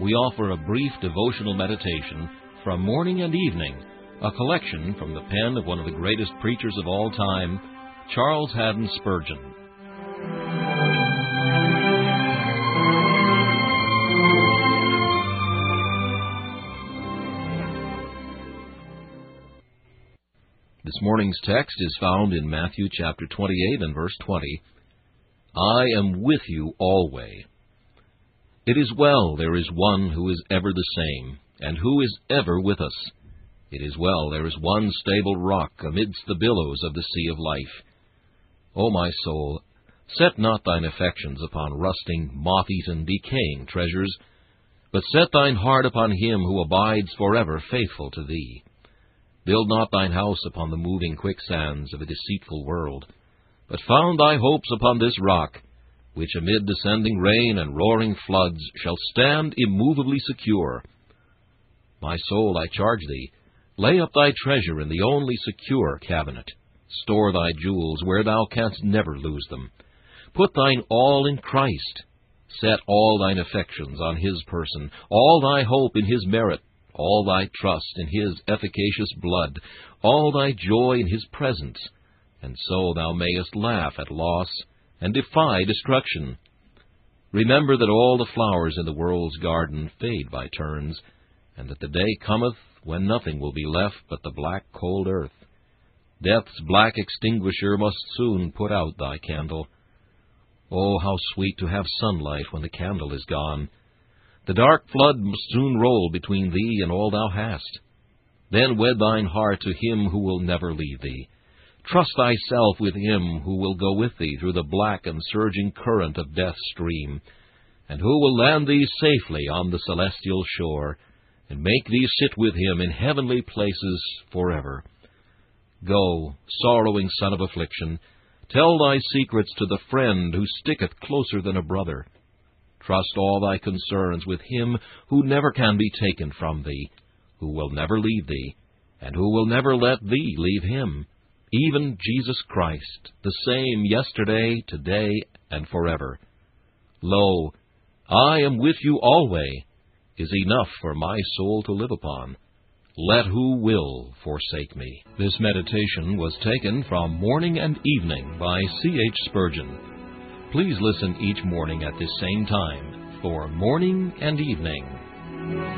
we offer a brief devotional meditation from morning and evening, a collection from the pen of one of the greatest preachers of all time, Charles Haddon Spurgeon. This morning's text is found in Matthew chapter 28 and verse 20. I am with you always it is well there is one who is ever the same, and who is ever with us. It is well there is one stable rock amidst the billows of the sea of life. O my soul, set not thine affections upon rusting, moth-eaten, decaying treasures, but set thine heart upon him who abides forever faithful to thee. Build not thine house upon the moving quicksands of a deceitful world, but found thy hopes upon this rock, which amid descending rain and roaring floods shall stand immovably secure. My soul, I charge thee, lay up thy treasure in the only secure cabinet. Store thy jewels where thou canst never lose them. Put thine all in Christ. Set all thine affections on his person, all thy hope in his merit, all thy trust in his efficacious blood, all thy joy in his presence, and so thou mayest laugh at loss and defy destruction. Remember that all the flowers in the world's garden fade by turns, and that the day cometh when nothing will be left but the black cold earth. Death's black extinguisher must soon put out thy candle. Oh, how sweet to have sunlight when the candle is gone! The dark flood must soon roll between thee and all thou hast. Then wed thine heart to him who will never leave thee Trust thyself with him who will go with thee through the black and surging current of death's stream, and who will land thee safely on the celestial shore, and make thee sit with him in heavenly places forever. Go, sorrowing son of affliction, tell thy secrets to the friend who sticketh closer than a brother. Trust all thy concerns with him who never can be taken from thee, who will never leave thee, and who will never let thee leave him even Jesus Christ, the same yesterday, today, and forever. Lo, I am with you alway, is enough for my soul to live upon. let who will forsake me. This meditation was taken from Morning and Evening by C. H. Spurgeon. Please listen each morning at this same time for Morning and Evening.